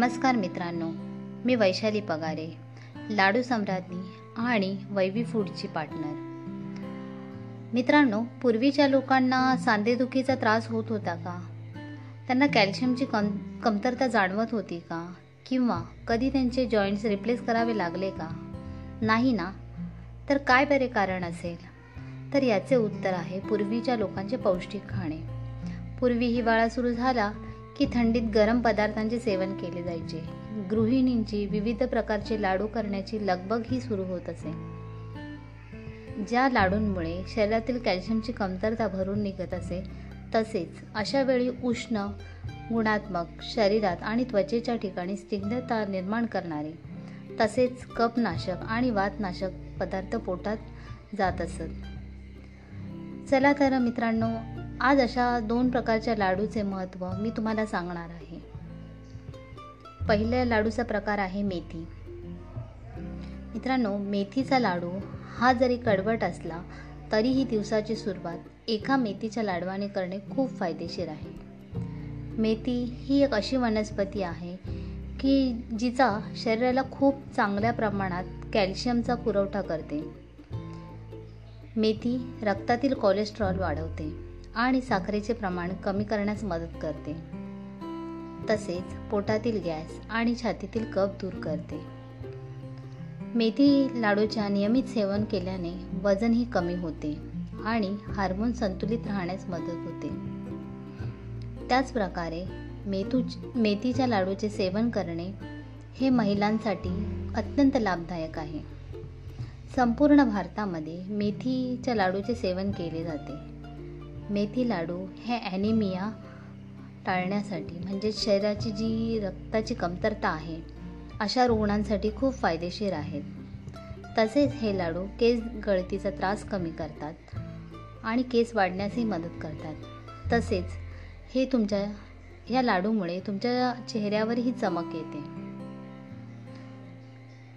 नमस्कार मित्रांनो मी वैशाली पगारे लाडू सम्राज्ञी आणि वैवी फूडची पार्टनर. मित्रांनो पूर्वीच्या लोकांना सांधेदुखीचा त्रास होत होता का? त्यांना कॅल्शियमची कम कमतरता जाणवत होती का? किंवा कधी त्यांचे जॉईंट्स रिप्लेस करावे लागले का? नाही ना? तर काय बरे कारण असेल? तर याचे उत्तर आहे पूर्वीच्या लोकांचे पौष्टिक खाणे. पूर्वी हिवाळा सुरू झाला की थंडीत गरम पदार्थांचे सेवन केले जायचे. गृहिणींची विविध प्रकारचे लाडू करण्याची लगबग ही सुरू होत असे. ज्या लाडूंमुळे शरीरातील कॅल्शियमची कमतरता भरून निघत असे तसेच अशा वेळी उष्ण गुणात्मक शरीरात आणि त्वचेच्या ठिकाणी स्निग्धता निर्माण करणारे तसेच कपनाशक आणि वातनाशक पदार्थ पोटात जात असत. चला तर मित्रांनो आज अशा दोन प्रकारच्या लाडूचे महत्त्व मी तुम्हाला सांगणार आहे. पहिल्या लाडूचा प्रकार आहे मेथी. मित्रांनो मेथीचा लाडू हा जरी कडवट असला तरीही दिवसाची सुरुवात एका मेथीच्या लाडवाने करणे खूप फायदेशीर आहे. मेथी ही एक अशी वनस्पती आहे की जिचा शरीराला खूप चांगल्या प्रमाणात कॅल्शियमचा पुरवठा करते. मेथी रक्तातील कोलेस्ट्रॉल वाढवते. आणि साखरेचे प्रमाण कमी करण्यास मदत करते. तसेच पोटातील गॅस आणि छातीतील कफ दूर करते. मेथी लाडूच्या नियमित सेवन केल्याने वजनही कमी होते आणि हार्मोन संतुलित राहण्यास मदत होते. त्याचप्रकारे मेथू मेथीच्या लाडूचे सेवन करणे हे महिलांसाठी अत्यंत लाभदायक आहे. संपूर्ण भारतामध्ये मेथीच्या लाडूचे सेवन केले जाते. मेथी लाडू हे ॲनिमिया टाळण्यासाठी म्हणजे शरीराची जी रक्ताची कमतरता आहे अशा रुग्णांसाठी खूप फायदेशीर आहेत. तसेच हे लाडू केस गळतीचा त्रास कमी करतात आणि केस वाढण्यासही मदत करतात. तसेच हे तुमच्या ह्या लाडूमुळे तुमच्या चेहऱ्यावरही चमक येते.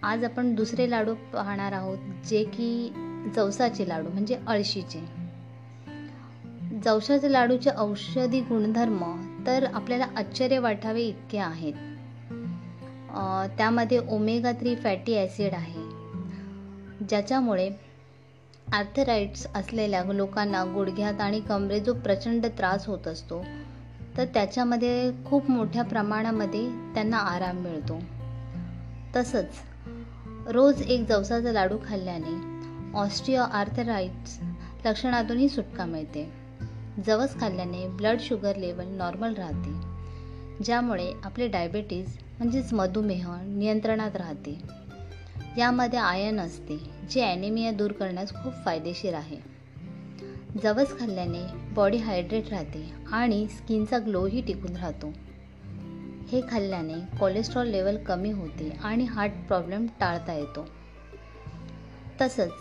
आज आपण दुसरे लाडू पाहणार आहोत जे की जवसाचे लाडू म्हणजे अळशीचे. जवसाच्या लाडूचे औषधी गुणधर्म तर आपल्याला आश्चर्य वाटावे इतके आहेत. त्यामध्ये ओमेगा थ्री फॅटी ॲसिड आहे. ज्याच्यामुळे आर्थराईट्स असलेल्या लोकांना गुडघ्यात आणि कमरेत जो प्रचंड त्रास होत असतो तर त्याच्यामध्ये खूप मोठ्या प्रमाणामध्ये त्यांना आराम मिळतो. तसंच रोज एक जवसाचा लाडू खाल्ल्याने ऑस्ट्रिओ आर्थराईट्स लक्षणातूनही सुटका मिळते. जवस खाल्ल्याने ब्लड शुगर लेवल नॉर्मल राहते ज्यामुळे आपले डायबेटीज म्हणजेच मधुमेह नियंत्रणात राहते. यामध्ये आयन असते जे ॲनिमिया दूर करण्यास खूप फायदेशीर आहे. जवस खाल्ल्याने बॉडी हायड्रेट राहते आणि स्किनचा ग्लोही टिकून राहतो. हे खाल्ल्याने कोलेस्ट्रॉल लेवल कमी होते आणि हार्ट प्रॉब्लेम टाळता येतो. तसंच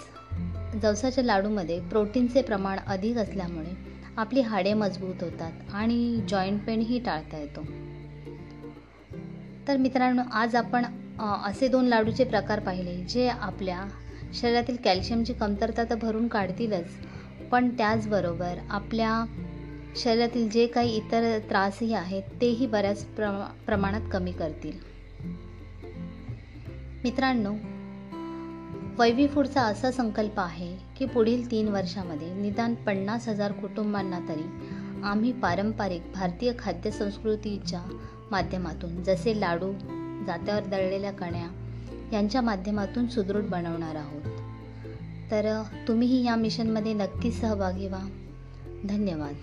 जवसाच्या लाडूमध्ये प्रोटीनचे प्रमाण अधिक असल्यामुळे आपली हाडे मजबूत होतात आणि जॉईंट पेनही टाळता येतो. तर मित्रांनो आज आपण असे दोन लाडूचे प्रकार पाहिले जे आपल्या शरीरातील कॅल्शियमची कमतरता तर भरून काढतीलच पण त्याचबरोबर आपल्या शरीरातील जे काही इतर त्रासही आहेत तेही बऱ्याच प्रमा प्रमाणात कमी करतील. मित्रांनो वैवी फूडचा असा संकल्प आहे की पुढील तीन वर्षामध्ये निदान पन्नास हजार कुटुंबांना तरी आम्ही पारंपरिक भारतीय खाद्यसंस्कृतीच्या माध्यमातून जसे लाडू जात्यावर दळलेल्या कण्या यांच्या माध्यमातून सुदृढ बनवणार आहोत. तर तुम्हीही या मिशनमध्ये नक्कीच सहभागी व्हा. धन्यवाद.